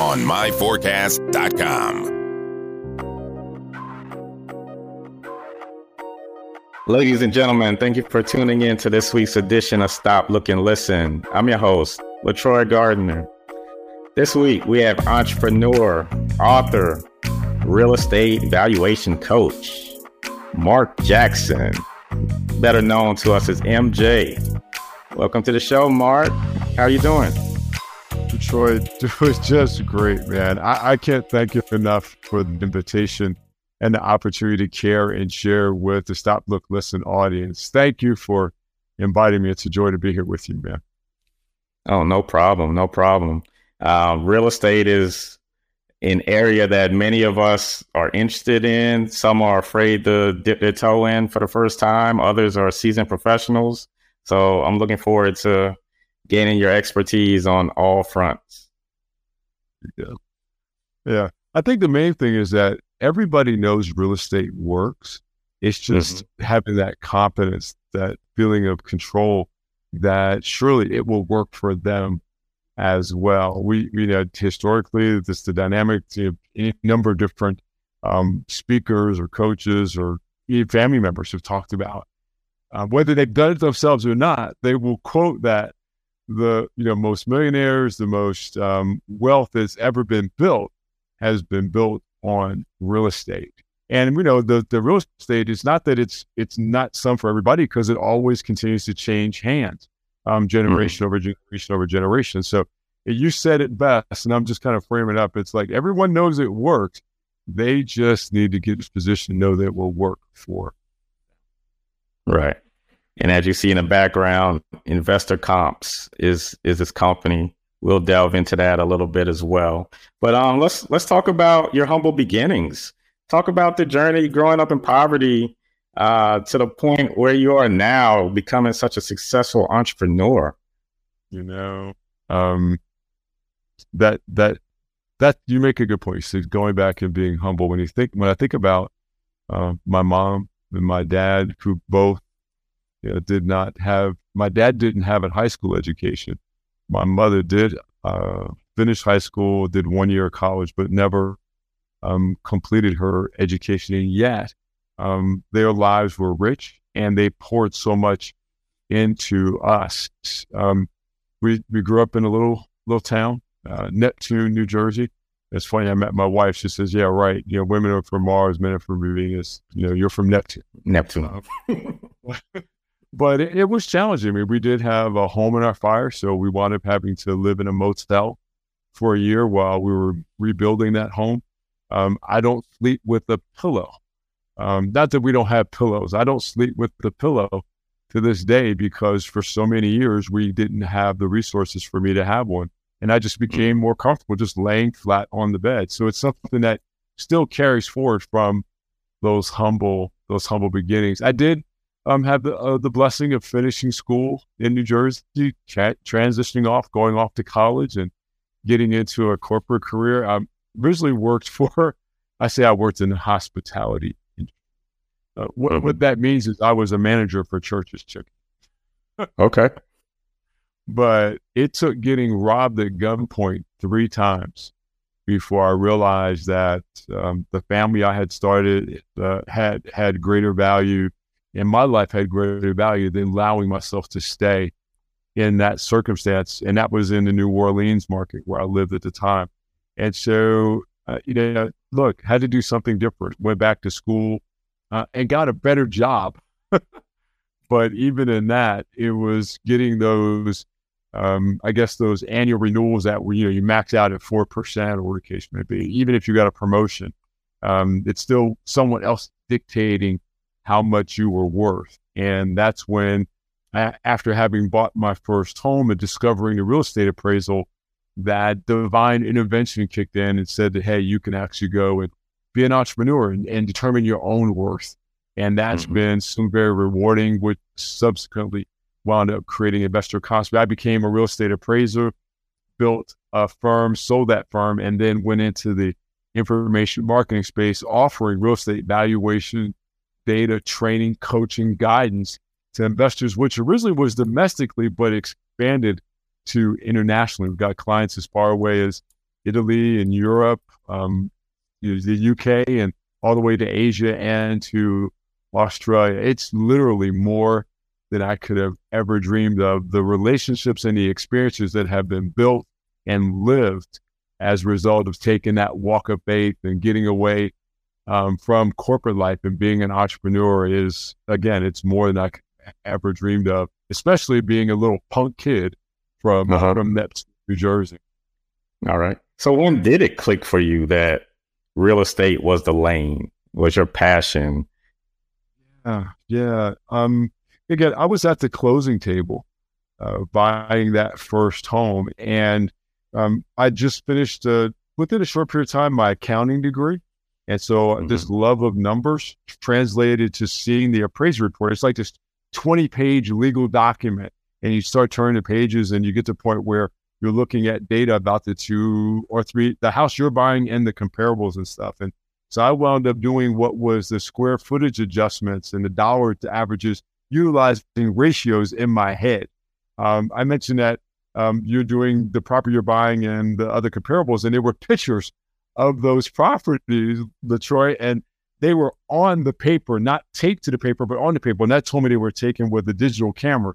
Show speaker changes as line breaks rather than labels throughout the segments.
on MyForecast.com.
Ladies and gentlemen, thank you for tuning in to this week's edition of Stop, Look, and Listen. I'm your host, LeTroy Gardner. This week, we have entrepreneur, author, real estate valuation coach, Mark Jackson, better known to us as MJ. Welcome to the show, Mark. How are you doing?
LeTroy it was just great, man. I, I can't thank you enough for the invitation and the opportunity to care and share with the Stop, Look, Listen audience. Thank you for inviting me. It's a joy to be here with you, man.
Oh, no problem. No problem. Uh, real estate is an area that many of us are interested in. Some are afraid to dip their toe in for the first time. Others are seasoned professionals. So I'm looking forward to gaining your expertise on all fronts.
Yeah. Yeah. I think the main thing is that everybody knows real estate works. It's just mm-hmm. having that confidence, that feeling of control that surely it will work for them as well. We, you know, historically, this the dynamic, you know, any number of different um, speakers or coaches or family members have talked about. Uh, whether they've done it themselves or not, they will quote that the you know most millionaires, the most um, wealth that's ever been built has been built on real estate. And you know the the real estate is not that it's it's not some for everybody because it always continues to change hands, um, generation mm-hmm. over generation over generation. So you said it best, and I'm just kind of framing it up. It's like everyone knows it works. They just need to get in position to know that it will work for.
Right. And as you see in the background, Investor Comps is is this company. We'll delve into that a little bit as well. But um, let's let's talk about your humble beginnings. Talk about the journey growing up in poverty uh, to the point where you are now, becoming such a successful entrepreneur.
You know, um, that that that you make a good point. So going back and being humble. When you think when I think about uh, my mom and my dad, who both you know, did not have, my dad didn't have a high school education. My mother did uh, finish high school, did one year of college, but never um, completed her education. And yet, um, their lives were rich and they poured so much into us. Um, we, we grew up in a little little town, uh, Neptune, New Jersey. It's funny. I met my wife. She says, "Yeah, right. You know, women are from Mars, men are from Venus. You know, you're from Neptune."
Neptune.
but it, it, was challenging. I mean, we did have a home in our fire, so we wound up having to live in a motel for a year while we were rebuilding that home. Um, I don't sleep with a pillow. Um, not that we don't have pillows. I don't sleep with the pillow to this day because for so many years we didn't have the resources for me to have one, and I just hmm. became more comfortable just laying flat on the bed. So it's something that still carries forward from those humble those humble beginnings. I did um, have the, uh, the blessing of finishing school in New Jersey, tra- transitioning off, going off to college, and getting into a corporate career. I originally worked for, I say I worked in the hospitality. Uh, what, mm-hmm. what that means is I was a manager for Church's Chicken.
okay.
But it took getting robbed at gunpoint three times before I realized that um, the family I had started uh, had had greater value in my life had greater value than allowing myself to stay in that circumstance. And that was in the New Orleans market where I lived at the time. And so, uh, you know, look, had to do something different. Went back to school uh, and got a better job. but even in that, it was getting those, um, I guess, those annual renewals that were, you know, you max out at 4% or the case may be. Even if you got a promotion, um, it's still someone else dictating how much you were worth. And that's when, after having bought my first home and discovering the real estate appraisal, that divine intervention kicked in and said that, hey, you can actually go and be an entrepreneur and, and determine your own worth. And that's mm-hmm. been some very rewarding, which subsequently wound up creating Investor Comps. I became a real estate appraiser, built a firm, sold that firm, and then went into the information marketing space, offering real estate valuation, data, training, coaching, guidance to investors, which originally was domestically, but expanded to internationally. We've got clients as far away as Italy and Europe, um, the UK, and all the way to Asia and to Australia. It's literally more than I could have ever dreamed of. The relationships and the experiences that have been built and lived as a result of taking that walk of faith and getting away um, from corporate life and being an entrepreneur is, again, it's more than I ever dreamed of, especially being a little punk kid from, uh-huh. from Neptune, New Jersey.
All right. So when did it click for you that real estate was the lane, was your passion?
Yeah. Yeah. Um, again, I was at the closing table uh, buying that first home and um, I just finished uh, within a short period of time my accounting degree. And so mm-hmm. this love of numbers translated to seeing the appraisal report. It's like this 20 page legal document. And you start turning the pages and you get to the point where you're looking at data about the two or three, the house you're buying and the comparables and stuff. And so I wound up doing what was the square footage adjustments and the dollar to averages, utilizing ratios in my head. Um, I mentioned that um, you're doing the property you're buying and the other comparables, and there were pictures of those properties, LeTroy, and they were on the paper, not taped to the paper, but on the paper. And that told me they were taken with a digital camera.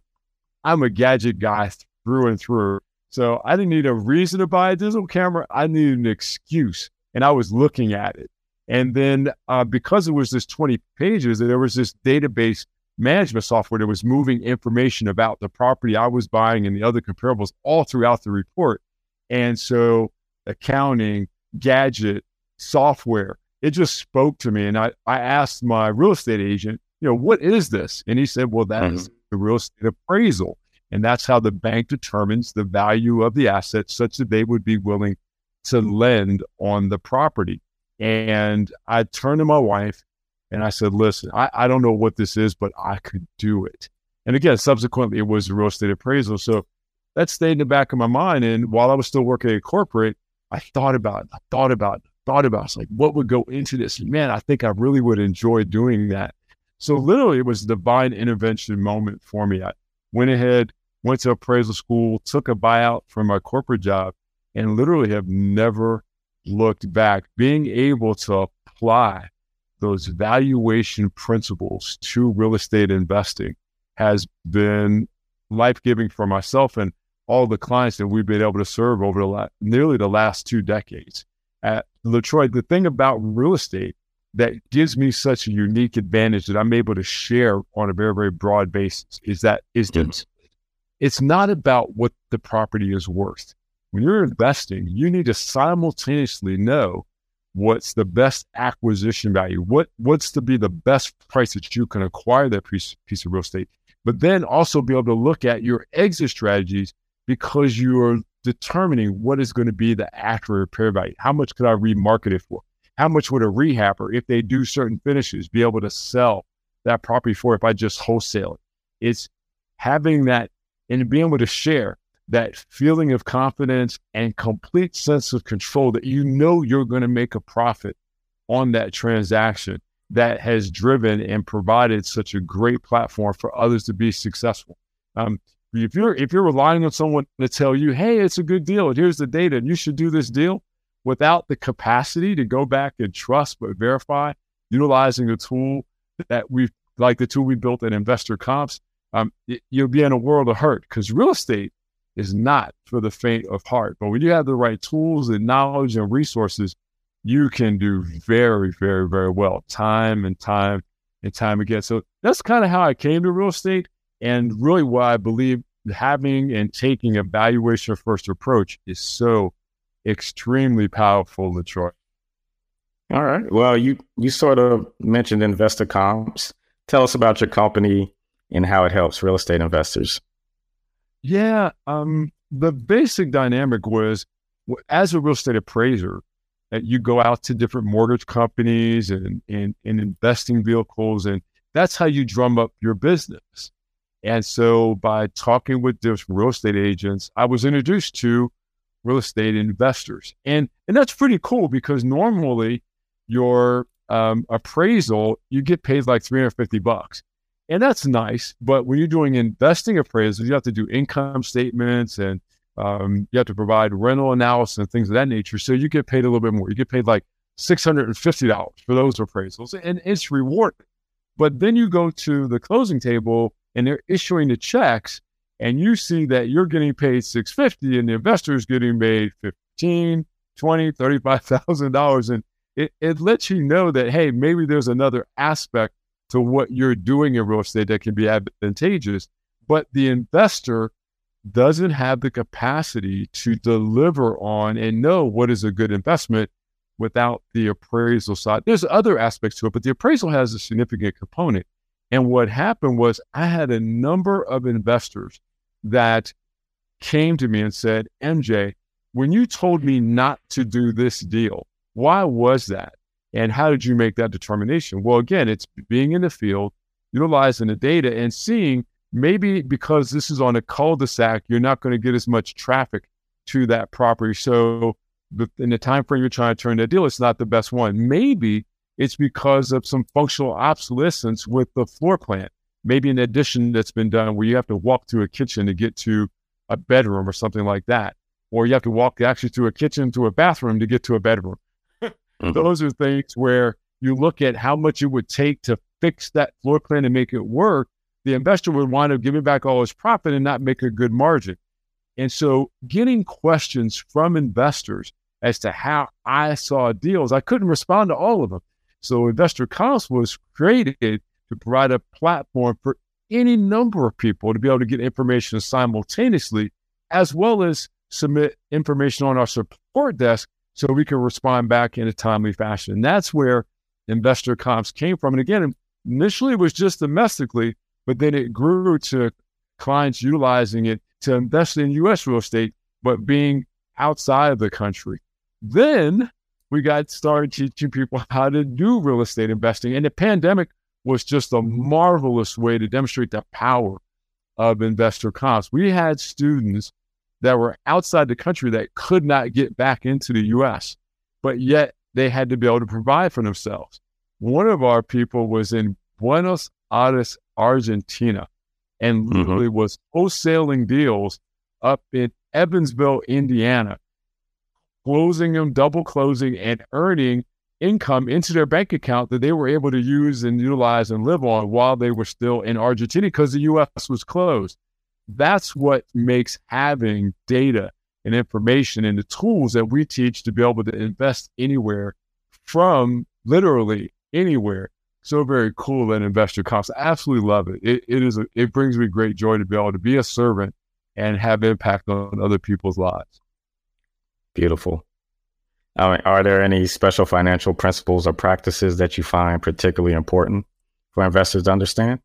I'm a gadget guy through and through. So I didn't need a reason to buy a digital camera. I needed an excuse. And I was looking at it. And then uh, because it was this 20 pages, there was this database management software that was moving information about the property I was buying and the other comparables all throughout the report. And so accounting, gadget, software, it just spoke to me. And I, I asked my real estate agent, you know, what is this? And he said, well, that mm-hmm. is the real estate appraisal. And that's how the bank determines the value of the asset such that they would be willing to lend on the property. And I turned to my wife and I said, listen, I, I don't know what this is, but I could do it. And again, subsequently, it was real estate appraisal. So that stayed in the back of my mind. And while I was still working at corporate, I thought about. I thought about. Thought about it. It's like, what would go into this? Man, I think I really would enjoy doing that. So literally, it was a divine intervention moment for me. I went ahead, went to appraisal school, took a buyout from my corporate job, and literally have never looked back. Being able to apply those valuation principles to real estate investing has been life giving for myself and all the clients that we've been able to serve over the last, nearly the last two decades. At LeTroy, the thing about real estate that gives me such a unique advantage that I'm able to share on a very, very broad basis is that is that mm-hmm. it's not about what the property is worth. When you're investing, you need to simultaneously know what's the best acquisition value what what's to be the best price that you can acquire that piece, piece of real estate but then also be able to look at your exit strategies because you are determining what is going to be the accurate repair value. How much could i remarket it for? How much would a rehabber if they do certain finishes be able to sell that property for if i just wholesale it? It's having that and being able to share that feeling of confidence and complete sense of control that you know you're going to make a profit on that transaction that has driven and provided such a great platform for others to be successful. Um, if you're if you're relying on someone to tell you, "Hey, it's a good deal, and here's the data, and you should do this deal," without the capacity to go back and trust but verify, utilizing a tool that we've like the tool we built at Investor Comps, um, you'll be in a world of hurt because real estate is not for the faint of heart. But when you have the right tools and knowledge and resources, you can do very, very, very well time and time and time again. So that's kind of how I came to real estate and really why I believe having and taking a valuation first approach is so extremely powerful, LeTroy.
All right. Well, you you sort of mentioned investor comps. Tell us about your company and how it helps real estate investors.
Yeah, um, the basic dynamic was as a real estate appraiser, uh, you go out to different mortgage companies and, and, and investing vehicles, and that's how you drum up your business. And so by talking with different real estate agents, I was introduced to real estate investors. And and that's pretty cool because normally your um, appraisal, you get paid like 350 bucks. And that's nice. But when you're doing investing appraisals, you have to do income statements and um, you have to provide rental analysis and things of that nature. So you get paid a little bit more. You get paid like $650 for those appraisals, and it's rewarding. But then you go to the closing table and they're issuing the checks, and you see that you're getting paid 650 and the investor is getting paid 15, 20, 35,000 dollars. And it, it lets you know that, hey, maybe there's another aspect to what you're doing in real estate that can be advantageous. But the investor doesn't have the capacity to deliver on and know what is a good investment without the appraisal side. There's other aspects to it, but the appraisal has a significant component. And what happened was I had a number of investors that came to me and said, MJ, when you told me not to do this deal, why was that? And how did you make that determination? Well, again, it's being in the field, utilizing the data and seeing maybe because this is on a cul-de-sac, you're not going to get as much traffic to that property. So in the time frame you're trying to turn that deal, it's not the best one. Maybe it's because of some functional obsolescence with the floor plan. Maybe an addition that's been done where you have to walk through a kitchen to get to a bedroom or something like that. Or you have to walk actually through a kitchen to a bathroom to get to a bedroom. mm-hmm. Those are things where you look at how much it would take to fix that floor plan and make it work the investor would wind up giving back all his profit and not make a good margin. And so getting questions from investors as to how I saw deals, I couldn't respond to all of them. So Investor Comps was created to provide a platform for any number of people to be able to get information simultaneously, as well as submit information on our support desk so we can respond back in a timely fashion. And that's where Investor Comps came from. And again, initially it was just domestically, but then it grew to clients utilizing it to invest in U.S. real estate, but being outside of the country. Then we got started teaching people how to do real estate investing. And the pandemic was just a marvelous way to demonstrate the power of investor comps. We had students that were outside the country that could not get back into the US, but yet they had to be able to provide for themselves. One of our people was in Buenos Aires, Argentina, and mm-hmm. literally mm-hmm. was wholesaling deals up in Evansville, Indiana, closing them, double closing, and earning income into their bank account that they were able to use and utilize and live on while they were still in Argentina because the US was closed. That's what makes having data and information and the tools that we teach to be able to invest anywhere from literally anywhere so very cool that investor comps. I absolutely love it. It, it is a, it brings me great joy to be able to be a servant and have impact on other people's lives.
Beautiful. I mean, are there any special financial principles or practices that you find particularly important for investors to understand?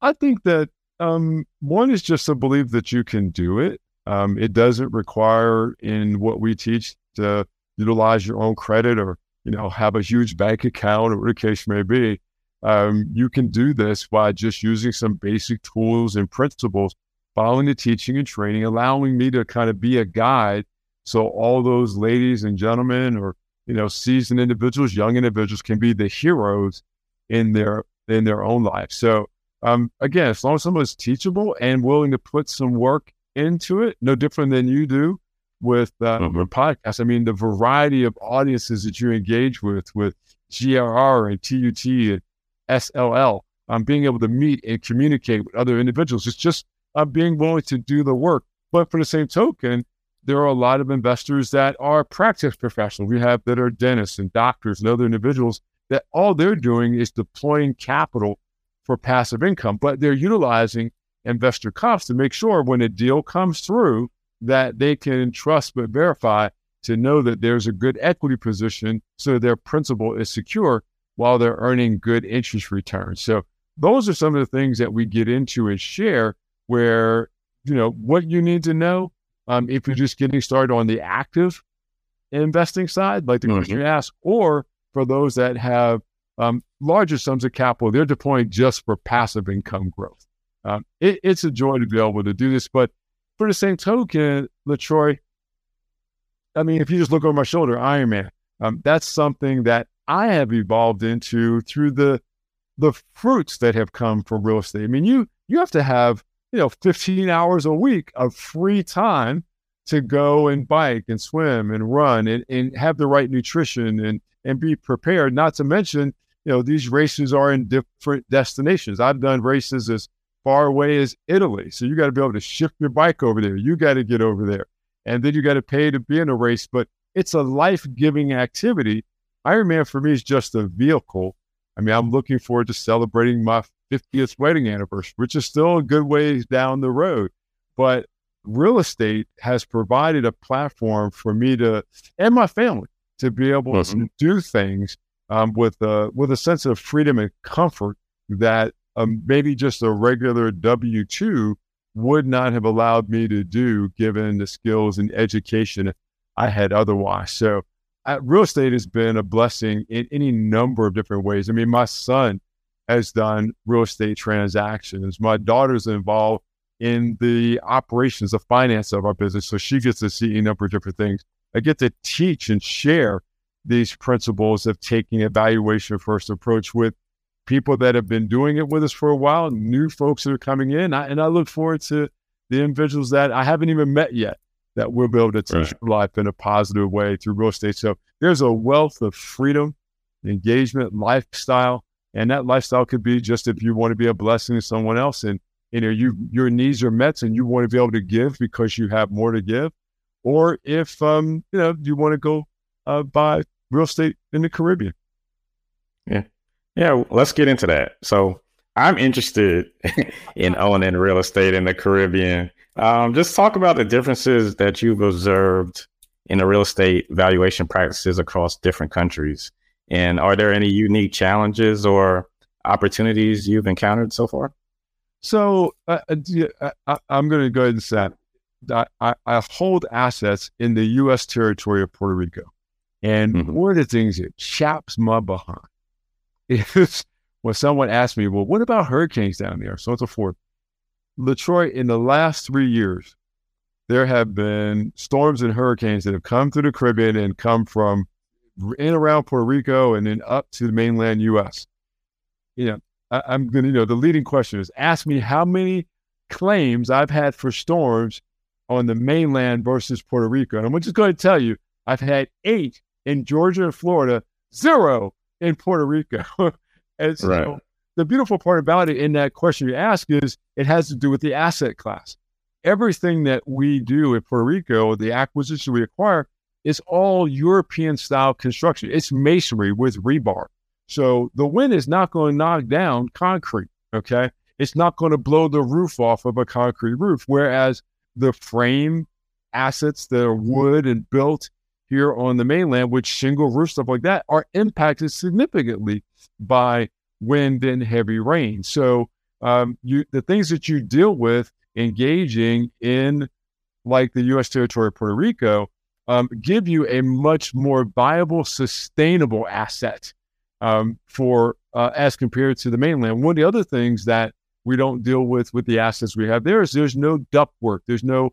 I think that um, one is just a belief that you can do it. Um, it doesn't require in what we teach to utilize your own credit or you know, have a huge bank account or whatever the case may be. Um, you can do this by just using some basic tools and principles, following the teaching and training, allowing me to kind of be a guide. So all those ladies and gentlemen or, you know, seasoned individuals, young individuals can be the heroes in their, in their own life. So, um, again, as long as someone's teachable and willing to put some work into it, no different than you do, with uh, mm-hmm. podcasts. I mean, the variety of audiences that you engage with, with GRR and TUT and SLL. um, being able to meet and communicate with other individuals. It's just uh, being willing to do the work. But for the same token, there are a lot of investors that are practice professionals. We have that are dentists and doctors and other individuals that all they're doing is deploying capital for passive income, but they're utilizing investor comps to make sure when a deal comes through that they can trust but verify to know that there's a good equity position so their principal is secure while they're earning good interest returns. So those are some of the things that we get into and share where, you know, what you need to know um, if you're just getting started on the active investing side, like the mm-hmm. question you asked, or for those that have um, larger sums of capital, they're deploying just for passive income growth. Um, it, it's a joy to be able to do this, but for the same token, LeTroy, I mean, if you just look over my shoulder, Ironman, um, that's something that I have evolved into through the the fruits that have come from real estate. I mean, you you have to have you know 15 hours a week of free time to go and bike and swim and run and, and have the right nutrition and and be prepared. Not to mention, you know, these races are in different destinations. I've done races as far away as Italy. So you got to be able to shift your bike over there. You got to get over there. And then you got to pay to be in a race. But it's a life giving activity. Ironman for me is just a vehicle. I mean, I'm looking forward to celebrating my 50th wedding anniversary, which is still a good ways down the road. But real estate has provided a platform for me to, and my family, to be able mm-hmm. to do things um, with, a, with a sense of freedom and comfort that um, maybe just a regular W 2 would not have allowed me to do given the skills and education I had otherwise. So, uh, real estate has been a blessing in any number of different ways. I mean, my son has done real estate transactions, my daughter's involved in the operations, the finance of our business. So, she gets to see a number of different things. I get to teach and share these principles of taking a valuation first approach with people that have been doing it with us for a while, new folks that are coming in. I, and I look forward to the individuals that I haven't even met yet that we'll be able to touch right. life in a positive way through real estate. So there's a wealth of freedom, engagement, lifestyle. And that lifestyle could be just if you want to be a blessing to someone else and you know you your needs are met and you want to be able to give because you have more to give, or if um you know you want to go uh, buy real estate in the Caribbean.
Yeah, yeah, let's get into that. So I'm interested in owning real estate in the Caribbean. Um, just talk about the differences that you've observed in the real estate valuation practices across different countries. And are there any unique challenges or opportunities you've encountered so far?
So uh, I, am going to go ahead and say I, I, hold assets in the U.S. territory of Puerto Rico. And mm-hmm. one of the things that chaps my behind is when someone asked me, well, what about hurricanes down there? So on and so forth. LeTroy, in the last three years, there have been storms and hurricanes that have come through the Caribbean and come from in around Puerto Rico and then up to the mainland U.S. You know, I, I'm going to, you know, the leading question is ask me how many claims I've had for storms on the mainland versus Puerto Rico. And I'm just going to tell you, I've had eight in Georgia and Florida, zero in Puerto Rico. and so right. the beautiful part about it in that question you ask is it has to do with the asset class. Everything that we do in Puerto Rico, the acquisition we acquire, is all European style construction. It's masonry with rebar. So the wind is not going to knock down concrete. Okay. It's not going to blow the roof off of a concrete roof. Whereas the frame assets that are wood and built here on the mainland, with shingle roof, stuff like that, are impacted significantly by wind and heavy rain. So um, you, the things that you deal with engaging in like the U.S. territory of Puerto Rico um, give you a much more viable, sustainable asset um, for uh, as compared to the mainland. One of the other things that we don't deal with with the assets we have there is there's no duct work, there's no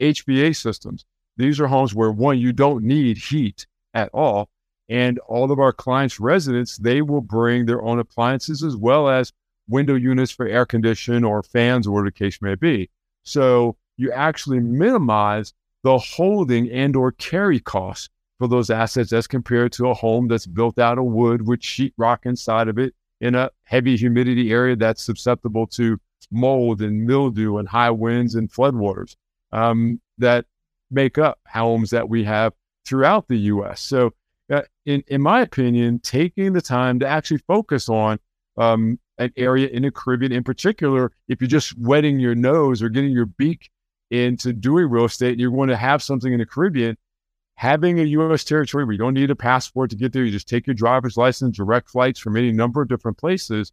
HVA systems. These are homes where one, you don't need heat at all. And all of our clients' residents, they will bring their own appliances as well as window units for air conditioning or fans or the case may be. So you actually minimize the holding and or carry costs for those assets as compared to a home that's built out of wood with sheetrock inside of it in a heavy humidity area that's susceptible to mold and mildew and high winds and floodwaters um, that make up homes that we have throughout the U.S. So, uh, in in my opinion, taking the time to actually focus on um, an area in the Caribbean, in particular, if you're just wetting your nose or getting your beak into doing real estate, and you want to have something in the Caribbean, having a U.S. territory where you don't need a passport to get there, you just take your driver's license, direct flights from any number of different places,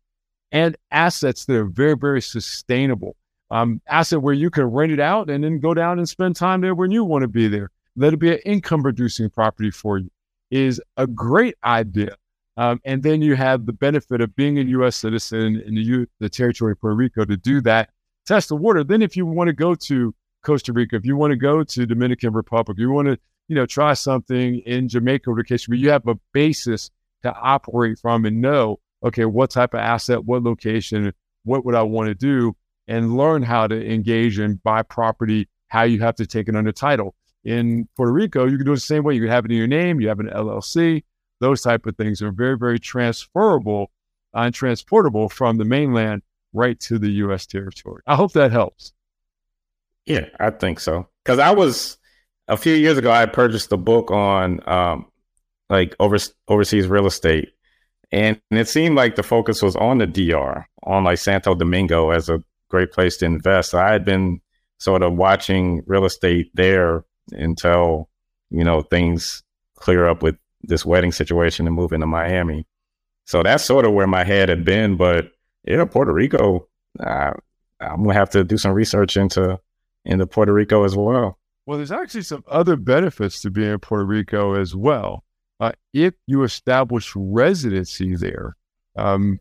and assets that are very, very sustainable. Um, asset where you can rent it out and then go down and spend time there when you want to be there. Let it be an income producing property for you is a great idea. Um, and then you have the benefit of being a U.S. citizen in the, U- the territory of Puerto Rico to do that, test the water. Then, if you want to go to Costa Rica, if you want to go to Dominican Republic, you want to you know, try something in Jamaica or case where you have a basis to operate from and know, okay, what type of asset, what location, what would I want to do, and learn how to engage and buy property, how you have to take it under title. In Puerto Rico, you can do it the same way. You can have it in your name, you have an LLC. Those type of things are very, very transferable uh, and transportable from the mainland right to the U.S. territory. I hope that helps.
Yeah, I think so. Because I was a few years ago, I purchased a book on um, like over, overseas real estate, and it seemed like the focus was on the DR, on like Santo Domingo as a great place to invest. I had been sort of watching real estate there until you know things clear up with this wedding situation and moving to Miami. So that's sort of where my head had been. But yeah, Puerto Rico, uh, I'm gonna have to do some research into into Puerto Rico as well.
Well, there's actually some other benefits to being in Puerto Rico as well. Uh, if you establish residency there, um,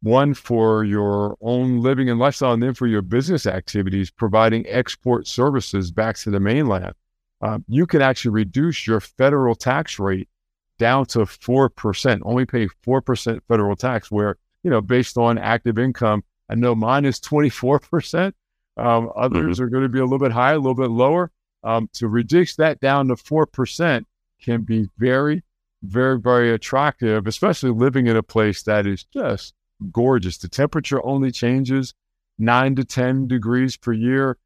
one for your own living and lifestyle, and then for your business activities, providing export services back to the mainland, uh, you can actually reduce your federal tax rate down to 4%, only pay 4% federal tax, where, you know, based on active income, I know mine is 24%. Um, others mm-hmm. are going to be a little bit higher, a little bit lower. Um, to reduce that down to 4% can be very, very, very attractive, especially living in a place that is just gorgeous. The temperature only changes nine to 10 degrees per year.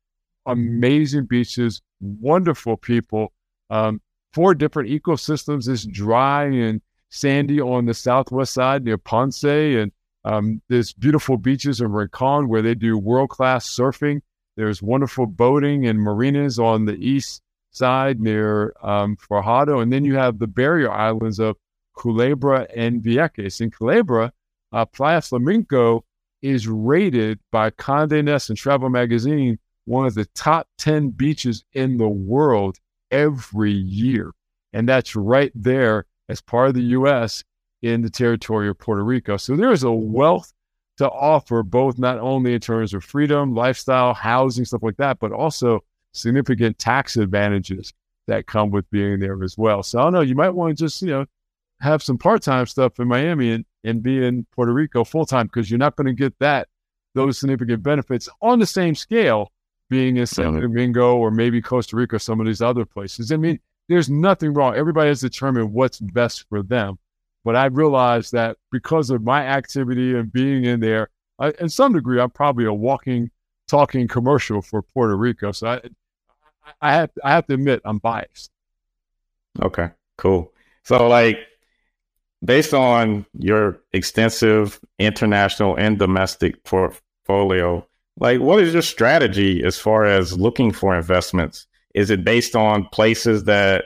Amazing beaches, wonderful people. Um, four different ecosystems. It's dry and sandy on the southwest side near Ponce, and um, there's beautiful beaches in Rincon where they do world class surfing. There's wonderful boating and marinas on the east side near um, Fajardo. And then you have the barrier islands of Culebra and Vieques. In Culebra, uh, Playa Flamenco is rated by Condé Nast and Travel Magazine one of the top 10 beaches in the world every year. And that's right there as part of the U.S. in the territory of Puerto Rico. So there's a wealth to offer both not only in terms of freedom, lifestyle, housing, stuff like that, but also significant tax advantages that come with being there as well. So I don't know, you might want to just, you know, have some part-time stuff in Miami and, and be in Puerto Rico full-time because you're not going to get that, those significant benefits on the same scale being in San Domingo or maybe Costa Rica, some of these other places. I mean, there's nothing wrong. Everybody has determined what's best for them. But I realized that because of my activity and being in there, I, in some degree, I'm probably a walking, talking commercial for Puerto Rico. So I, I have, I have to admit, I'm biased.
Okay, cool. So, like, based on your extensive international and domestic portfolio, like, what is your strategy as far as looking for investments? Is it based on places that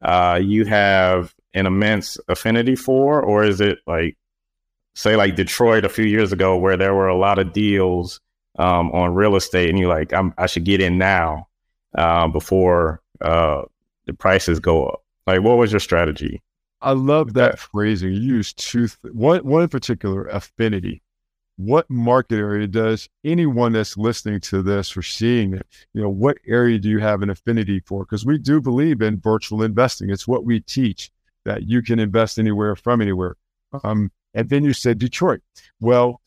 uh, you have an immense affinity for, or is it like, say, like Detroit a few years ago, where there were a lot of deals um, on real estate, and you're like, i should get in now uh, before uh, the prices go up. Like, what was your strategy?
I love that phrasing. You use two, th- one, one in particular, affinity what market area does anyone that's listening to this or seeing it, you know, what area do you have an affinity for? Because we do believe in virtual investing. It's what we teach that you can invest anywhere from anywhere. Um, and then you said Detroit. Well,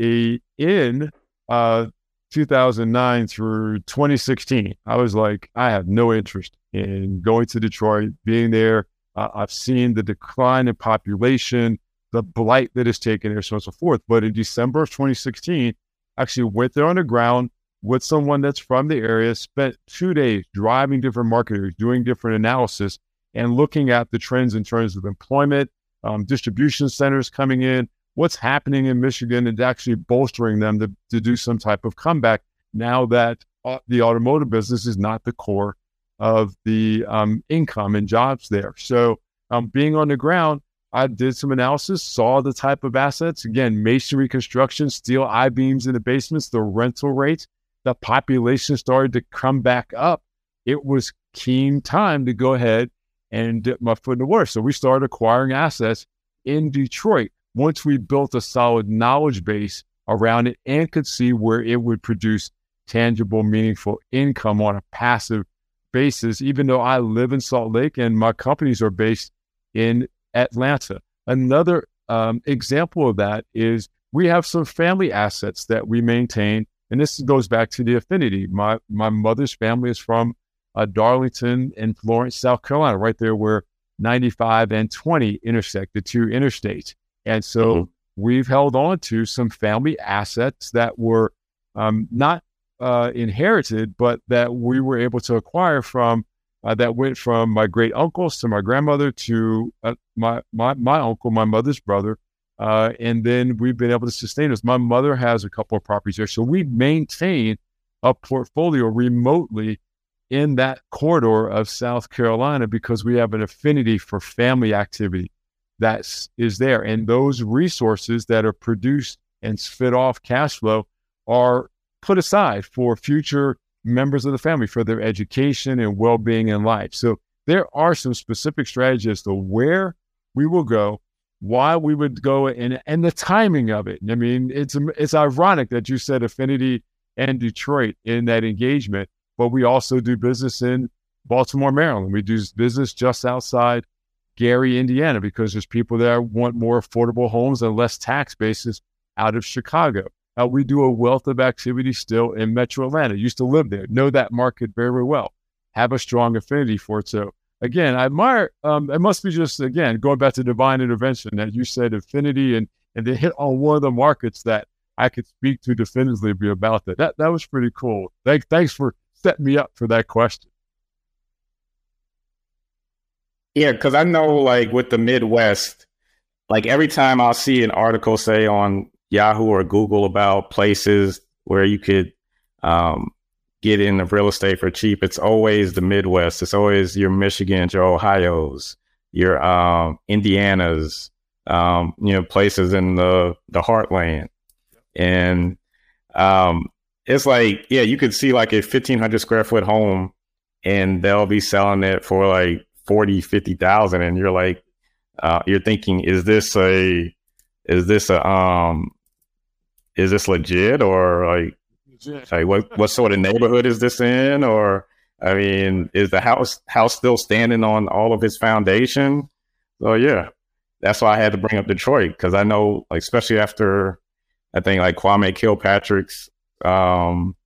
a, in uh, 2009 through 2016, I was like, I have no interest in going to Detroit, being there. Uh, I've seen the decline in population. the blight that is taken there, so on and so forth. But in December of 2016, actually went there on the ground with someone that's from the area, spent two days driving different marketers, doing different analysis, and looking at the trends in terms of employment, um, distribution centers coming in, what's happening in Michigan, and actually bolstering them to, to do some type of comeback now that uh, the automotive business is not the core of the um, income and jobs there. So, um, being on the ground, I did some analysis, saw the type of assets again, masonry construction, steel I beams in the basements, the rental rates, the population started to come back up. It was keen time to go ahead and dip my foot in the water. So we started acquiring assets in Detroit once we built a solid knowledge base around it and could see where it would produce tangible, meaningful income on a passive basis, even though I live in Salt Lake and my companies are based in Atlanta. Another um, example of that is we have some family assets that we maintain, and this goes back to the affinity. My my mother's family is from uh, Darlington and Florence, South Carolina, right there where 95 and 20 intersect the two interstates, and so mm-hmm. we've held on to some family assets that were um, not uh, inherited, but that we were able to acquire from uh, that went from my great uncles to my grandmother to uh, my, my my uncle, my mother's brother, uh, and then we've been able to sustain this. My mother has a couple of properties there, so we maintain a portfolio remotely in that corridor of South Carolina because we have an affinity for family activity that is there, and those resources that are produced and spit off cash flow are put aside for future members of the family for their education and well being in life. So there are some specific strategies as to where we will go, why we would go, and and the timing of it. I mean, it's it's ironic that you said Affinity and Detroit in that engagement, but we also do business in Baltimore, Maryland. We do business just outside Gary, Indiana, because there's people there want more affordable homes and less tax bases out of Chicago. We do a wealth of activity still in Metro Atlanta. Used to live there, know that market very, well, have a strong affinity for it. So again, I admire. Um, it must be just again going back to divine intervention that you said affinity and and they hit on one of the markets that I could speak to definitively about that. That that was pretty cool. Thanks thanks for setting me up for that question.
Yeah, because I know like with the Midwest, like every time I'll see an article say on Yahoo or Google about places where you could um, get into real estate for cheap. It's always the Midwest. It's always your Michigans, your Ohio's, your um, Indiana's, um, you know, places in the the heartland. And um, it's like, yeah, you could see like a 1500 square foot home and they'll be selling it for like 40, 50,000. And you're like, uh, you're thinking, is this a, is this a, um, is this legit or like, like what what sort of neighborhood is this in? Or I mean, is the house house still standing on all of its foundation? So yeah, that's why I had to bring up Detroit because I know, like, especially after I think like Kwame Kilpatrick's um,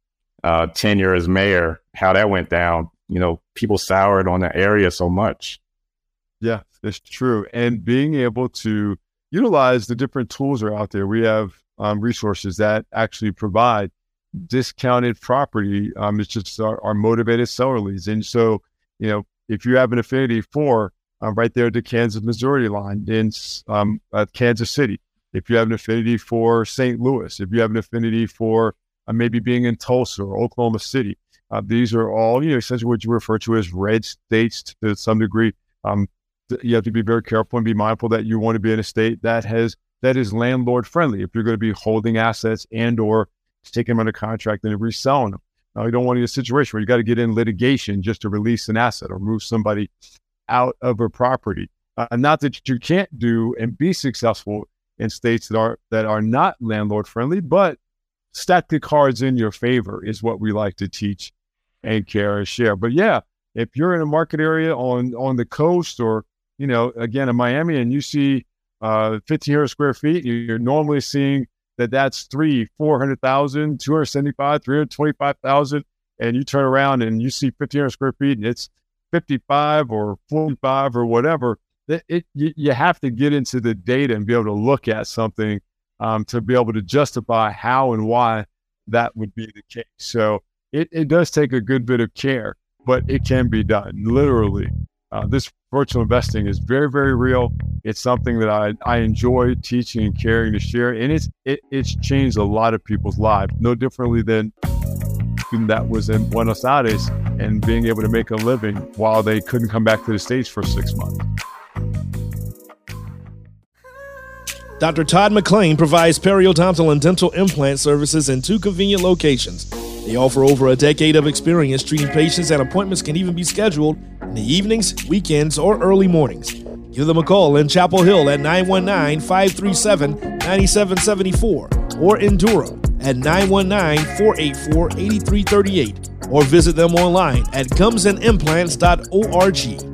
uh, tenure as mayor, how that went down. You know, people soured on the area so much.
Yeah, it's true. And being able to utilize the different tools that are out there. We have um, resources that actually provide discounted property. Um, it's just our, our, motivated seller leads. And so, you know, if you have an affinity for um, right there at the Kansas Missouri line in um, uh, Kansas City, if you have an affinity for St. Louis, if you have an affinity for uh, maybe being in Tulsa or Oklahoma City, uh, these are all, you know, essentially what you refer to as red states to some degree. Um, you have to be very careful and be mindful that you want to be in a state that has that is landlord friendly if you're going to be holding assets and or taking them under contract and reselling them. Now, you don't want to get a situation where you got to get in litigation just to release an asset or move somebody out of a property. Uh, not that you can't do and be successful in states that are that are not landlord friendly, but stack the cards in your favor is what we like to teach and care and share. But yeah, if you're in a market area on on the coast or you know again in Miami and you see uh, 1500 square feet, you're normally seeing that that's three, 400,000, 275, 325,000. And you turn around and you see 1500 square feet and it's 55 or 45 or whatever. it, it you, you, have to get into the data and be able to look at something um, to be able to justify how and why that would be the case. So it, it does take a good bit of care, but it can be done literally. Uh, this virtual investing is very, very real. It's something that I, I enjoy teaching and caring to share. And it's it, it's changed a lot of people's lives, no differently than that was in Buenos Aires and being able to make a living while they couldn't come back to the States for six months.
Dr. Todd McLean provides periodontal and dental implant services in two convenient locations. They offer over a decade of experience treating patients, and appointments can even be scheduled in the evenings, weekends, or early mornings. Give them a call in Chapel Hill at 919 537 9774 or in Durham at 919 484 8338 or visit them online at gumsandimplants.org.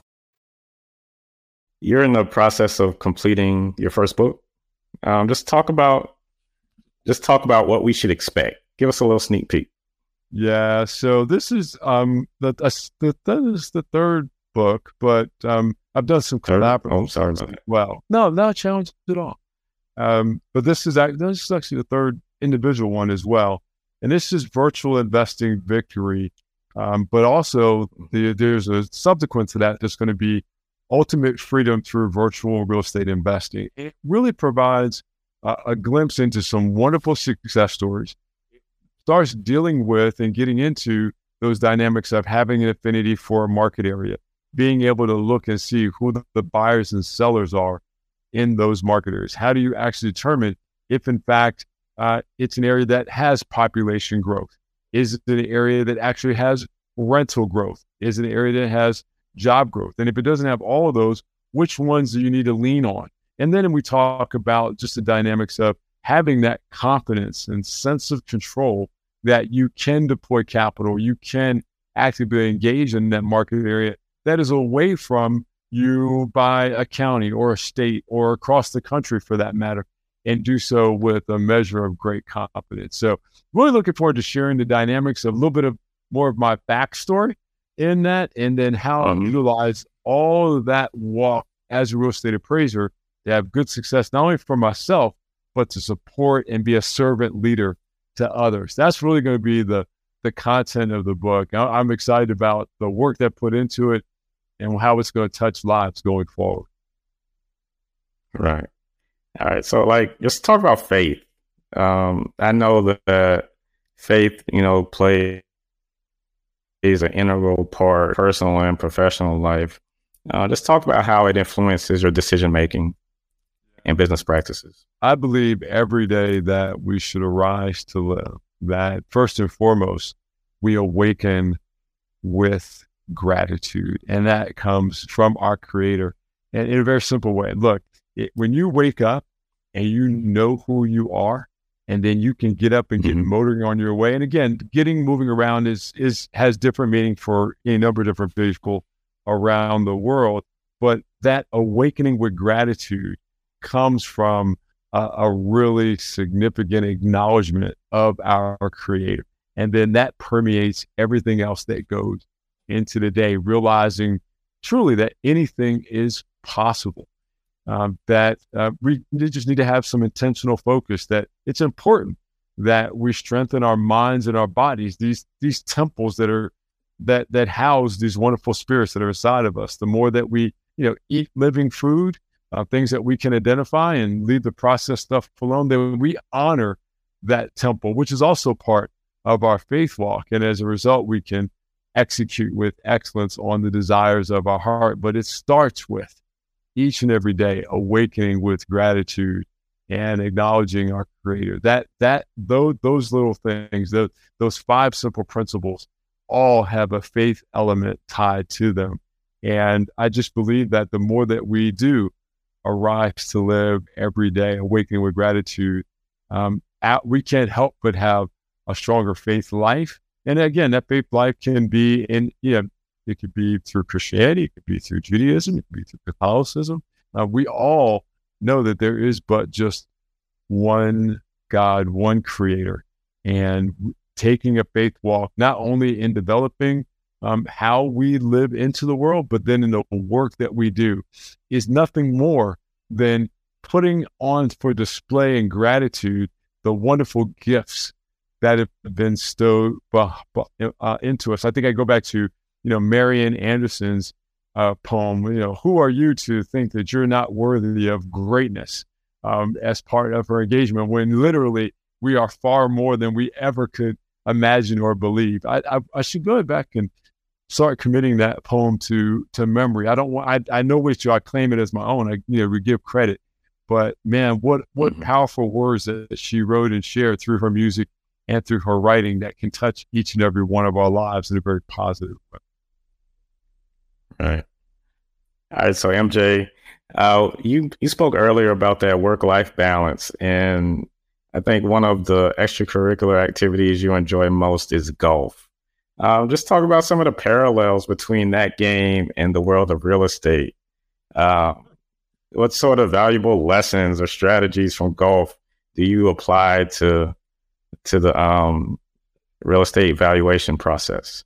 You're in the process of completing your first book. Um, just talk about just talk about what we should expect. Give us a little sneak peek.
Yeah, so this is um the the that is the third book, but um I've done some collaborations.
Oh, sorry about that.
Well, no, not challenge at all. Um, but this is this is actually the third individual one as well, and this is virtual investing victory. Um, but also the, there's a subsequent to that that's going to be ultimate freedom through virtual real estate investing. It really provides uh, a glimpse into some wonderful success stories. Starts dealing with and getting into those dynamics of having an affinity for a market area, being able to look and see who the, the buyers and sellers are in those market areas. How do you actually determine if, in fact, uh, it's an area that has population growth? Is it an area that actually has rental growth? Is it an area that has job growth? And if it doesn't have all of those, which ones do you need to lean on? And then we talk about just the dynamics of having that confidence and sense of control that you can deploy capital, you can actively engage in that market area that is away from you by a county or a state or across the country for that matter, and do so with a measure of great confidence. So, really looking forward to sharing the dynamics of a little bit of more of my backstory in that, and then how um, I utilize all of that walk as a real estate appraiser to have good success, not only for myself, but to support and be a servant leader to others. That's really going to be the the content of the book. I'm excited about the work that put into it and how it's going to touch lives going forward.
Right. All right. So, like, just talk about faith. Um, I know that faith, you know, plays is an integral part personal and professional life. Uh, just talk about how it influences your decision making and business practices.
I believe every day that we should arise to live. That first and foremost, we awaken with gratitude, and that comes from our Creator. And in a very simple way, look, it, when you wake up and you know who you are, and then you can get up and get mm-hmm. motoring on your way. And again, getting moving around is is has different meaning for a number of different people around the world. But that awakening with gratitude comes from a, a really significant acknowledgement of our, our creator. And then that permeates everything else that goes into the day, realizing truly that anything is possible um, that uh, we just need to have some intentional focus that it's important that we strengthen our minds and our bodies these these temples that are that that house these wonderful spirits that are inside of us. The more that we you know eat living food uh, things that we can identify and leave the processed stuff alone then we honor that temple which is also part of our faith walk. And as a result we can execute with excellence on the desires of our heart. But it starts with each and every day awakening with gratitude and acknowledging our creator that that those those little things those, those five simple principles all have a faith element tied to them. And I just believe that the more that we do arise to live every day, awakening with gratitude, um, out, we can't help but have a stronger faith life. And again, that faith life can be in, you know, it could be through Christianity, it could be through Judaism, it could be through Catholicism. Uh, we all know that there is but just one God, one creator. And taking a faith walk, not only in developing um, how we live into the world, but then in the work that we do, is nothing more than putting on for display and gratitude the wonderful gifts that have been stowed uh, into us. I think I go back to, you know, Marian Anderson's uh, poem, you know, who are you to think that you're not worthy of greatness um, as part of her engagement when literally we are far more than we ever could imagine or believe. I, I, I should go back and start committing that poem to to memory. I don't want. I, I know which I claim it as my own. I you know we give credit, but man, what what mm-hmm. powerful words that she wrote and shared through her music and through her writing that can touch each and every one of our lives in a very positive way.
Right. All right. So MJ, uh, you you spoke earlier about that work life balance, and I think one of the extracurricular activities you enjoy most is golf. Um, just talk about some of the parallels between that game and the world of real estate. Uh, what sort of valuable lessons or strategies from golf do you apply to to the um, real estate valuation process?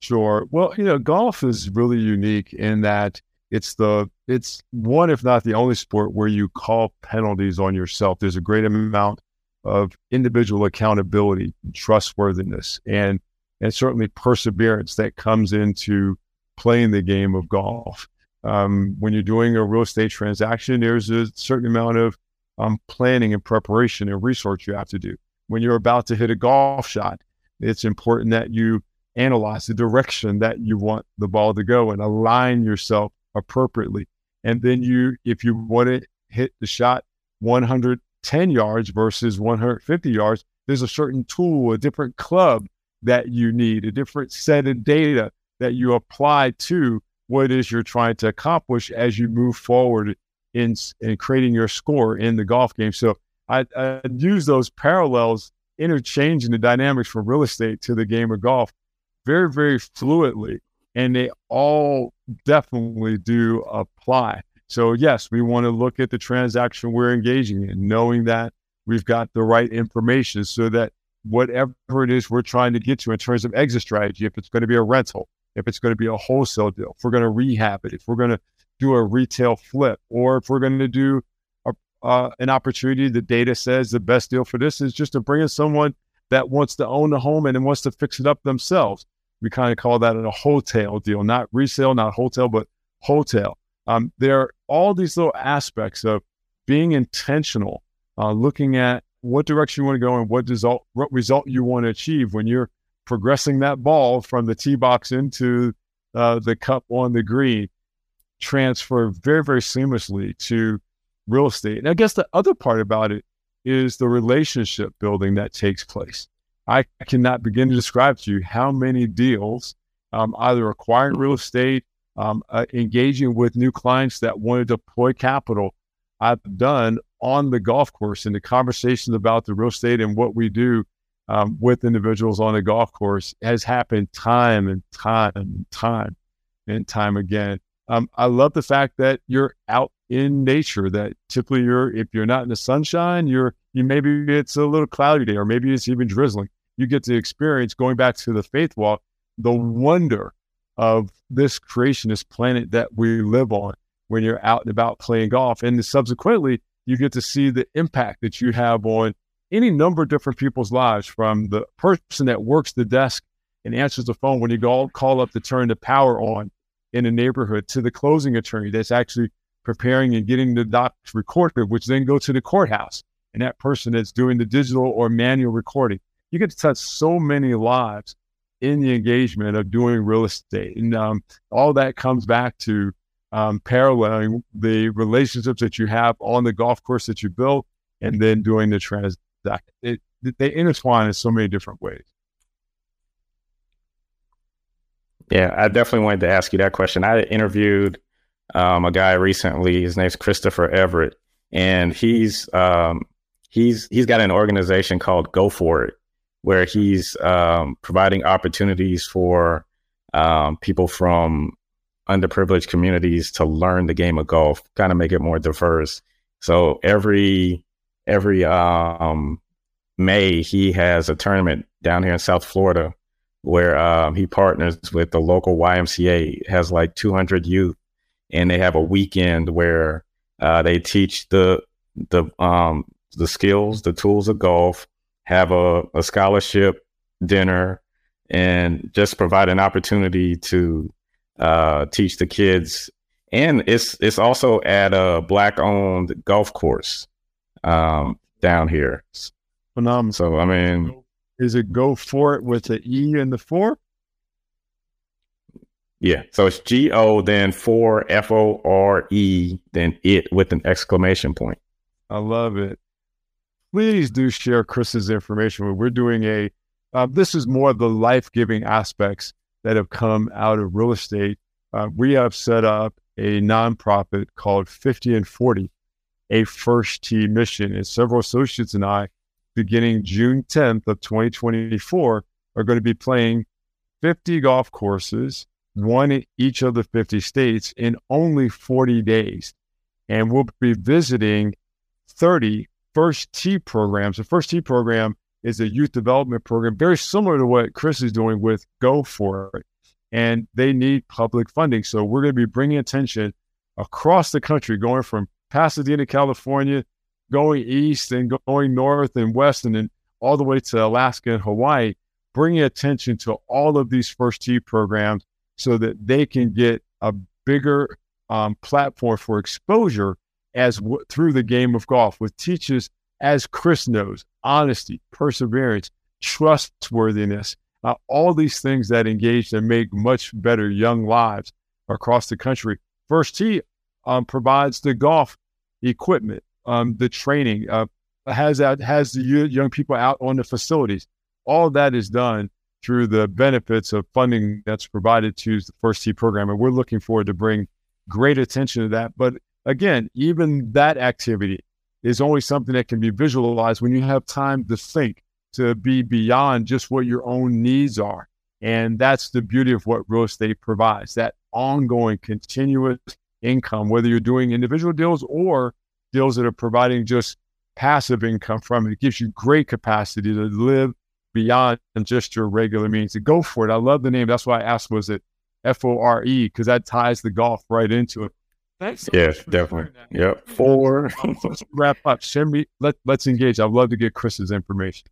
Sure. Well, you know, golf is really unique in that it's the it's one if not the only sport where you call penalties on yourself. There's a great amount of individual accountability trustworthiness and and certainly perseverance that comes into playing the game of golf. Um, when you're doing a real estate transaction there's a certain amount of um, planning and preparation and research you have to do. When you're about to hit a golf shot it's important that you analyze the direction that you want the ball to go and align yourself appropriately. And then you, if you want to hit the shot 110 yards versus 150 yards, there's a certain tool, a different club that you need, a different set of data that you apply to what it is you're trying to accomplish as you move forward in, in creating your score in the golf game. So I, I use those parallels, interchanging the dynamics from real estate to the game of golf very, very fluidly and they all definitely do apply. So, yes, we want to look at the transaction we're engaging in, knowing that we've got the right information so that whatever it is we're trying to get to in terms of exit strategy, if it's going to be a rental, if it's going to be a wholesale deal, if we're going to rehab it, if we're going to do a retail flip, or if we're going to do a, uh, an opportunity, the data says the best deal for this is just to bring in someone that wants to own the home and wants to fix it up themselves we kind of call that a wholetail deal, not resale, not hotel, but wholetail. Um, there are all these little aspects of being intentional, uh, looking at what direction you want to go and what result, what result you want to achieve when you're progressing that ball from the tee box into uh, the cup on the green. Transfer very, very seamlessly to real estate. And I guess the other part about it is the relationship building that takes place. I cannot begin to describe to you how many deals, um, either acquiring real estate, um, uh, engaging with new clients that want to deploy capital, I've done on the golf course and the conversations about the real estate and what we do um, with individuals on the golf course has happened time and time and time and time again. Um, I love the fact that you're out in nature. That typically you're if you're not in the sunshine, you're you maybe it's a little cloudy day or maybe it's even drizzling. You get to experience going back to the faith walk, the wonder of this creation, this planet that we live on when you're out and about playing golf. And subsequently, you get to see the impact that you have on any number of different people's lives from the person that works the desk and answers the phone when you call up to turn the power on in a neighborhood to the closing attorney that's actually preparing and getting the docs recorded, which then go to the courthouse and that person that's doing the digital or manual recording. You get to touch so many lives in the engagement of doing real estate. And um, all that comes back to um, paralleling the relationships that you have on the golf course that you built and then doing the transaction. They intertwine in so many different ways.
Yeah, I definitely wanted to ask you that question. I interviewed um, a guy recently. His name's Christopher Everett, and he's um, he's he's got an organization called Go For It, where he's um, providing opportunities for um, people from underprivileged communities to learn the game of golf, kind of make it more diverse. So every every um, May, he has a tournament down here in South Florida where um, he partners with the local YMCA. It has like 200 youth, and they have a weekend where uh, they teach the the um, the skills, the tools of golf, have a, a scholarship dinner, and just provide an opportunity to uh, teach the kids. And it's it's also at a black owned golf course um, down here.
Phenomenal.
So I mean,
is it go for it with the E and the four?
Yeah. So it's G O then four F O R E then it with an exclamation point.
I love it. Please do share Chris's information. We're doing a. Uh, this is more of the life giving aspects that have come out of real estate. Uh, we have set up a nonprofit called 50 and 40, a first tee mission. And several associates and I, beginning June 10th of 2024, are going to be playing 50 golf courses, one in each of the 50 states, in only 40 days. And we'll be visiting 30 first tee programs. The first tee program is a youth development program, very similar to what Chris is doing with Go For It. And they need public funding. So we're going to be bringing attention across the country, going from Pasadena, California, going east and going north and west, and then all the way to Alaska and Hawaii, bringing attention to all of these first tee programs so that they can get a bigger um, platform for exposure as w- through the game of golf with teachers, as Chris knows, honesty, perseverance, trustworthiness, uh, all these things that engage and make much better young lives across the country. First Tee um, provides the golf equipment, um, the training, uh, has that has the young people out on the facilities. All that is done through the benefits of funding that's provided to the First Tee program, and we're looking forward to bring great attention to that. But again, even that activity is only something that can be visualized when you have time to think, to be beyond just what your own needs are. And that's the beauty of what real estate provides that ongoing, continuous income, whether you're doing individual deals or deals that are providing just passive income from it. It gives you great capacity to live beyond just your regular means. To go for it. I love the name. That's why I asked, was it F O R E? Because that ties the golf right into it.
Thanks. So yes, definitely. Yep. Four.
wrap up. Send me. Let Let's engage. I'd love to get Chris's information.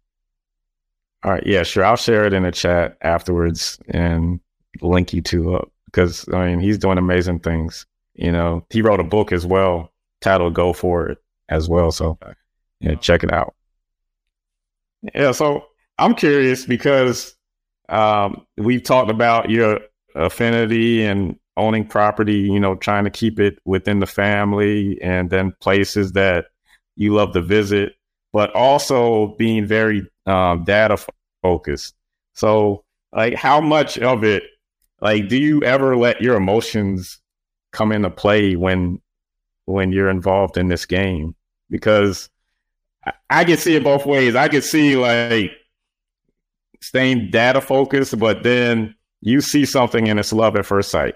All right. Yeah, sure. I'll share it in the chat afterwards and link you to up because I mean he's doing amazing things. You know, he wrote a book as well titled "Go For It" as well. So yeah, check it out. Yeah. So I'm curious because um, we've talked about your affinity and owning property, you know, trying to keep it within the family and then places that you love to visit, but also being very um, data focused. So, like, how much of it, like, do you ever let your emotions come into play when when you're involved in this game? Because I, can see it both ways. I can see like staying data focused, but then you see something and it's love at first sight.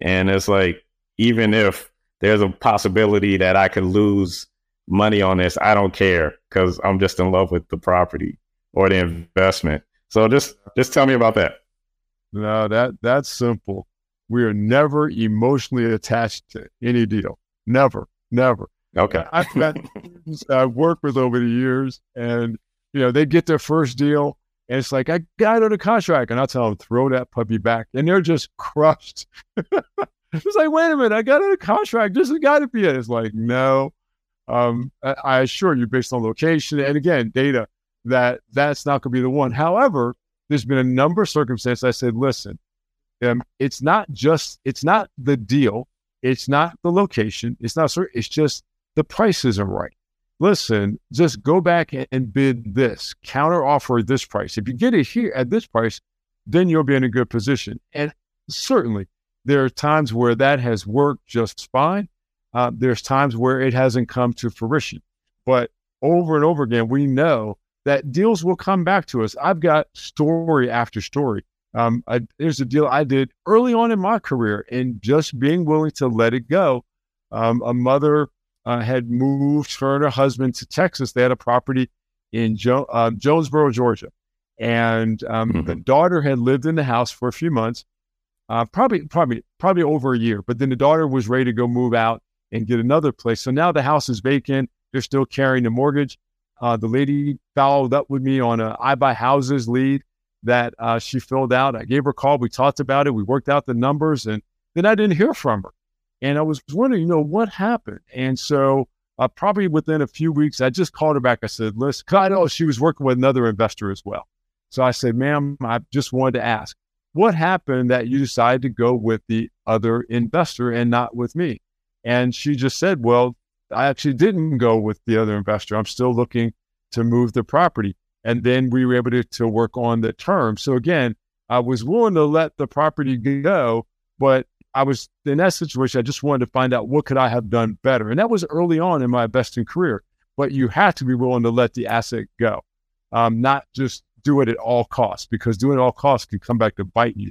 And it's like, even if there's a possibility that I could lose money on this, I don't care because I'm just in love with the property or the investment. So just just tell me about that.
No, that that's simple. We are never emotionally attached to any deal. Never, never.
Okay.
I've met I've worked with over the years, and you know they get their first deal, and it's like, I got on a contract. And I tell them, throw that puppy back. And they're just crushed. it's like, wait a minute, I got on a contract. This has got to be it. It's like, no. Um, I, I assure you, based on location and again, data, that that's not going to be the one. However, there's been a number of circumstances I said, listen, um, it's not just, it's not the deal. It's not the location. It's not, it's just the price isn't right listen, just go back and bid this, counter offer this price. If you get it here at this price, then you'll be in a good position. And certainly there are times where that has worked just fine. Uh, there's times where it hasn't come to fruition. But over and over again, we know that deals will come back to us. I've got story after story. Um, I, there's a deal I did early on in my career, and just being willing to let it go. Um, a mother uh, had moved her and her husband to Texas. They had a property in jo- uh, Jonesboro, Georgia, and um, mm-hmm. the daughter had lived in the house for a few months, uh, probably probably probably over a year. But then the daughter was ready to go move out and get another place. So now the house is vacant. They're still carrying the mortgage. Uh, the lady followed up with me on a I buy houses lead that uh, she filled out. I gave her a call. We talked about it. We worked out the numbers, and then I didn't hear from her. And I was wondering, you know, what happened. And so uh, probably within a few weeks, I just called her back. I said, listen, I know she was working with another investor as well. So I said, ma'am, I just wanted to ask, what happened that you decided to go with the other investor and not with me? And she just said, well, I actually didn't go with the other investor. I'm still looking to move the property. And then we were able to, to work on the terms. So again, I was willing to let the property go, but I was in that situation. I just wanted to find out what could I have done better. And that was early on in my investing career. But you have to be willing to let the asset go, um, not just do it at all costs, because doing it at all costs can come back to bite you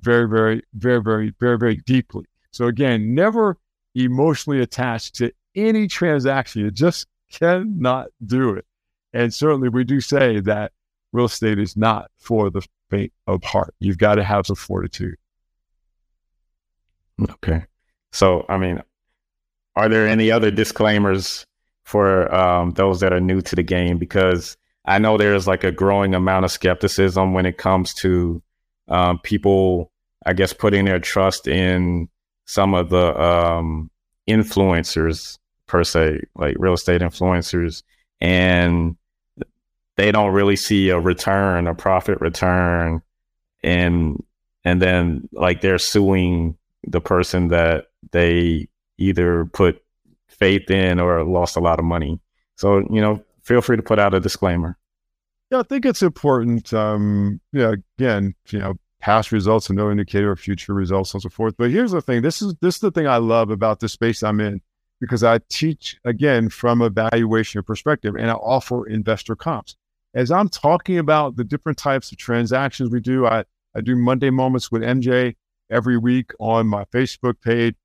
very, very, very, very, very, very deeply. So again, never emotionally attached to any transaction. You just cannot do it. And certainly we do say that real estate is not for the faint of heart. You've got to have some fortitude.
Okay. So, I mean, are there any other disclaimers for um, those that are new to the game? Because I know there's like a growing amount of skepticism when it comes to um, people, I guess, putting their trust in some of the um, influencers per se, like real estate influencers, and they don't really see a return, a profit return, and and then like they're suing the person that they either put faith in or lost a lot of money. So you know, feel free to put out a disclaimer.
Yeah, I think it's important. Um, yeah, again, you know, past results are no indicator of future results and so forth. But here's the thing: this is this is the thing I love about the space I'm in because I teach again from a valuation perspective and I offer investor comps. As I'm talking about the different types of transactions we do, I, I do Monday moments with MJ every week on my Facebook page.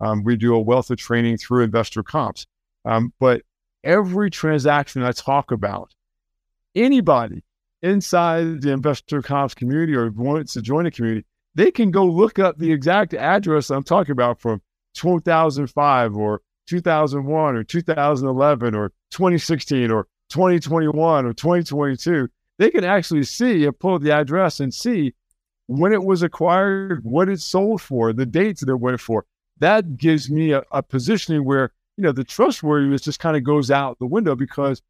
Um, we do a wealth of training through investor comps. Um, but every transaction I talk about, anybody inside the investor comps community or wants to join the community, they can go look up the exact address I'm talking about from 2005 or 2001 or 2011 or 2016 or 2021 or 2022, they can actually see and pull the address and see when it was acquired, what it sold for, the dates that it went for. That gives me a, a positioning where, you know, the trustworthiness just kind of goes out the window because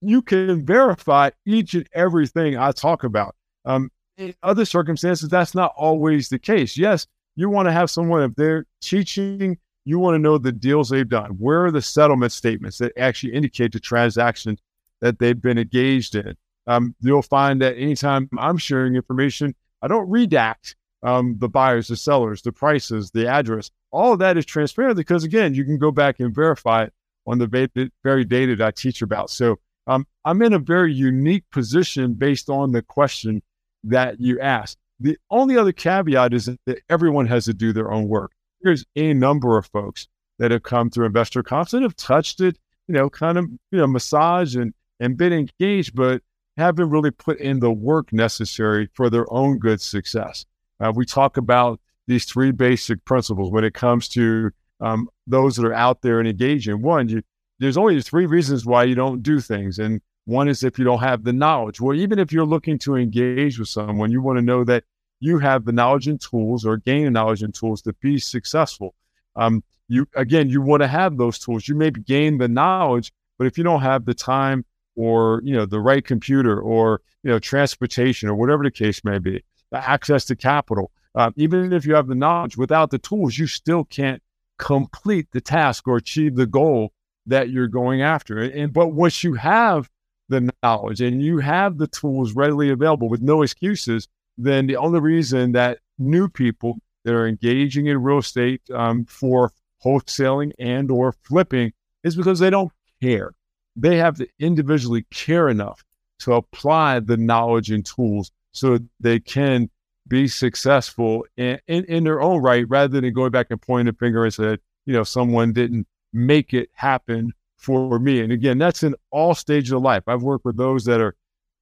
you can verify each and everything I talk about. Um, in other circumstances, that's not always the case. Yes, you want to have someone, if they're teaching you want to know the deals they've done. Where are the settlement statements that actually indicate the transaction that they've been engaged in? Um, you'll find that anytime I'm sharing information, I don't redact um, the buyers, the sellers, the prices, the address. All of that is transparent because, again, you can go back and verify it on the very data that I teach about. So um, I'm in a very unique position based on the question that you asked. The only other caveat is that everyone has to do their own work there's a number of folks that have come through investor comps have touched it, you know, kind of, you know, massage and, and been engaged, but haven't really put in the work necessary for their own good success. Uh, we talk about these three basic principles when it comes to um, those that are out there and engaging. One, you, there's only three reasons why you don't do things. And one is if you don't have the knowledge. Well, even if you're looking to engage with someone, you want to know that you have the knowledge and tools or gain the knowledge and tools to be successful. Um, you again, you want to have those tools. You maybe gain the knowledge, but if you don't have the time or you know the right computer or you know transportation or whatever the case may be, access to capital, uh, even if you have the knowledge, without the tools, you still can't complete the task or achieve the goal that you're going after. And but once you have the knowledge and you have the tools readily available with no excuses, then the only reason that new people that are engaging in real estate um, for wholesaling and or flipping is because they don't care. They have to individually care enough to apply the knowledge and tools so they can be successful in, in, in their own right rather than going back and pointing a finger and say, you know, someone didn't make it happen for me. And again, that's in all stages of life. I've worked with those that are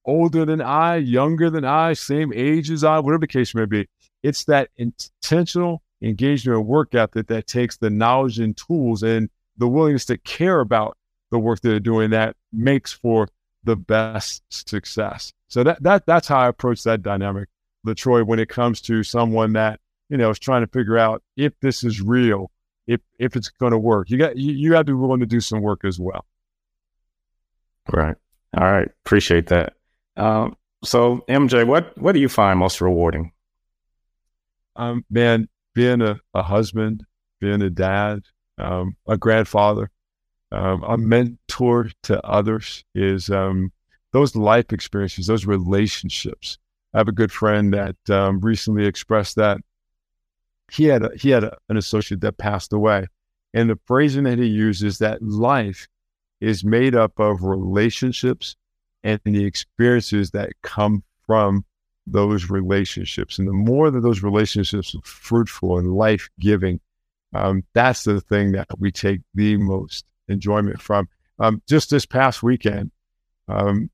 older than I, younger than I, same age as I, whatever the case may be. It's that intentional engagement and work ethic that takes the knowledge and tools and the willingness to care about the work that they're doing that makes for the best success. So that that that's how I approach that dynamic, LeTroy, when it comes to someone that, you know, is trying to figure out if this is real, if if it's gonna work. You got you, you got to be willing to do some work as well.
Right. All right. Appreciate that. Um, so MJ, what what do you find most rewarding?
Um, man, being a, a husband, being a dad, um, a grandfather, um, a mentor to others is um, those life experiences, those relationships. I have a good friend that um, recently expressed that he had a, he had a, an associate that passed away, and the phrasing that he uses that life is made up of relationships and the experiences that come from those relationships. And the more that those relationships are fruitful and life giving, um, that's the thing that we take the most enjoyment from. Um, just this past weekend, um,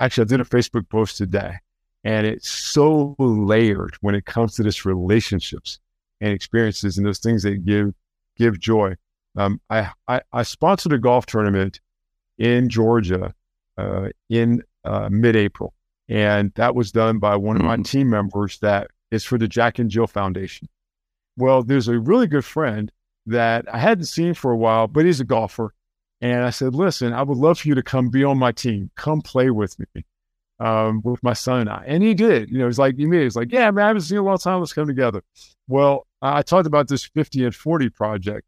actually, I did a Facebook post today, and it's so layered when it comes to this relationships and experiences and those things that give give joy. Um, I, I, I sponsored a golf tournament in Georgia uh, in uh, mid-April, and that was done by one of my mm. team members that is for the Jack and Jill Foundation. Well, there's a really good friend that I hadn't seen for a while, but he's a golfer. And I said, listen, I would love for you to come be on my team. Come play with me, um, with my son and I. And he did. You know, he's like, he made, he's like, yeah, man, I haven't seen you in a long time. Let's come together. Well, I talked about this 50 and 40 project.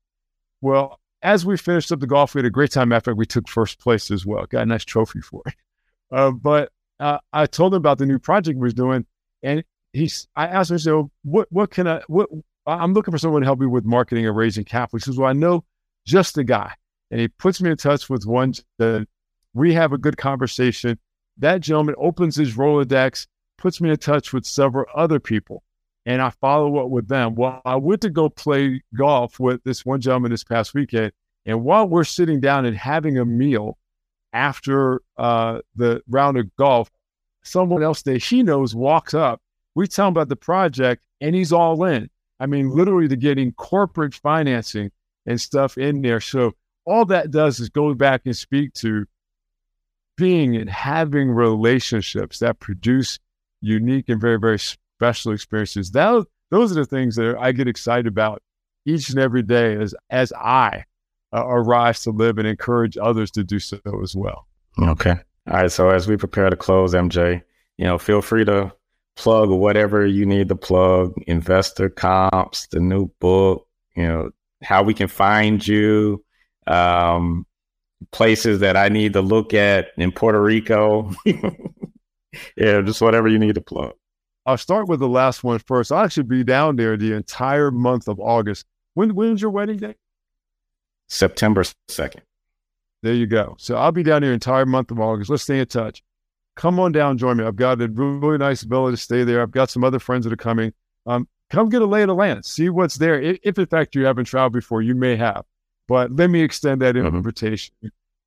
Well, as we finished up the golf, we had a great time after we took first place as well. Got a nice trophy for it. Uh, but uh, I told him about the new project we was doing, and he's. I asked him, so what what can I what I'm looking for someone to help me with marketing and raising capital. He says, well, I know just the guy, and he puts me in touch with one. That we have a good conversation. That gentleman opens his Rolodex, puts me in touch with several other people, and I follow up with them. Well, I went to go play golf with this one gentleman this past weekend, and while we're sitting down and having a meal after uh, the round of golf, someone else that he knows walks up. We tell him about the project, and he's all in. I mean, literally to getting corporate financing and stuff in there. So all that does is go back and speak to being and having relationships that produce unique and very, very special experiences. That, those are the things that I get excited about each and every day as, as I uh, arise to live and encourage others to do so as well.
Okay. All right. So as we prepare to close, MJ, you know, feel free to plug whatever you need to plug, investor comps, the new book, you know, how we can find you, um, places that I need to look at in Puerto Rico. yeah, just whatever you need to plug.
I'll start with the last one first. I'll actually be down there the entire month of August. When when's your wedding day?
September 2nd.
There you go. So I'll be down here entire month of August. Let's stay in touch come on down, join me. I've got a really nice ability to stay there. I've got some other friends that are coming. Um, come get a lay of the land, see what's there. If, if, in fact you haven't traveled before, you may have, but let me extend that mm-hmm. invitation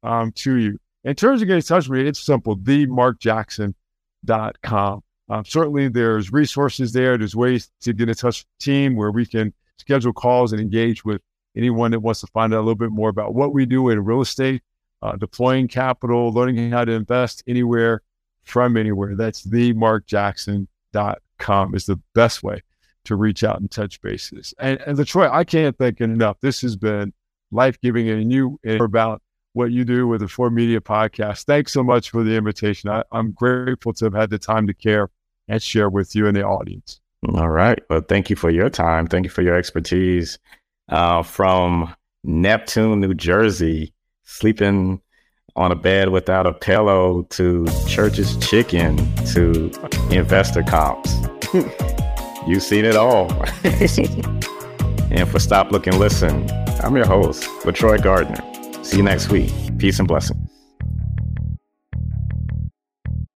um, to you. In terms of getting in touch with me, it's simple, themarkjackson.com. Um, certainly there's resources there. There's ways to get in touch with the team where we can schedule calls and engage with anyone that wants to find out a little bit more about what we do in real estate, uh, deploying capital, learning how to invest anywhere from anywhere. That's themarkjackson.com is the best way to reach out and touch bases. And, and Troy, I can't thank enough. This has been life giving, and you and about what you do with the Four Media podcast. Thanks so much for the invitation. I, I'm grateful to have had the time to care and share with you and the audience.
All right. Well, thank you for your time. Thank you for your expertise. Uh, from Neptune, New Jersey, sleeping on a bed without a pillow to Church's Chicken to investor comps. You've seen it all. and for Stop Look and Listen, I'm your host, LeTroy Gardner. See you next week. Peace and blessings.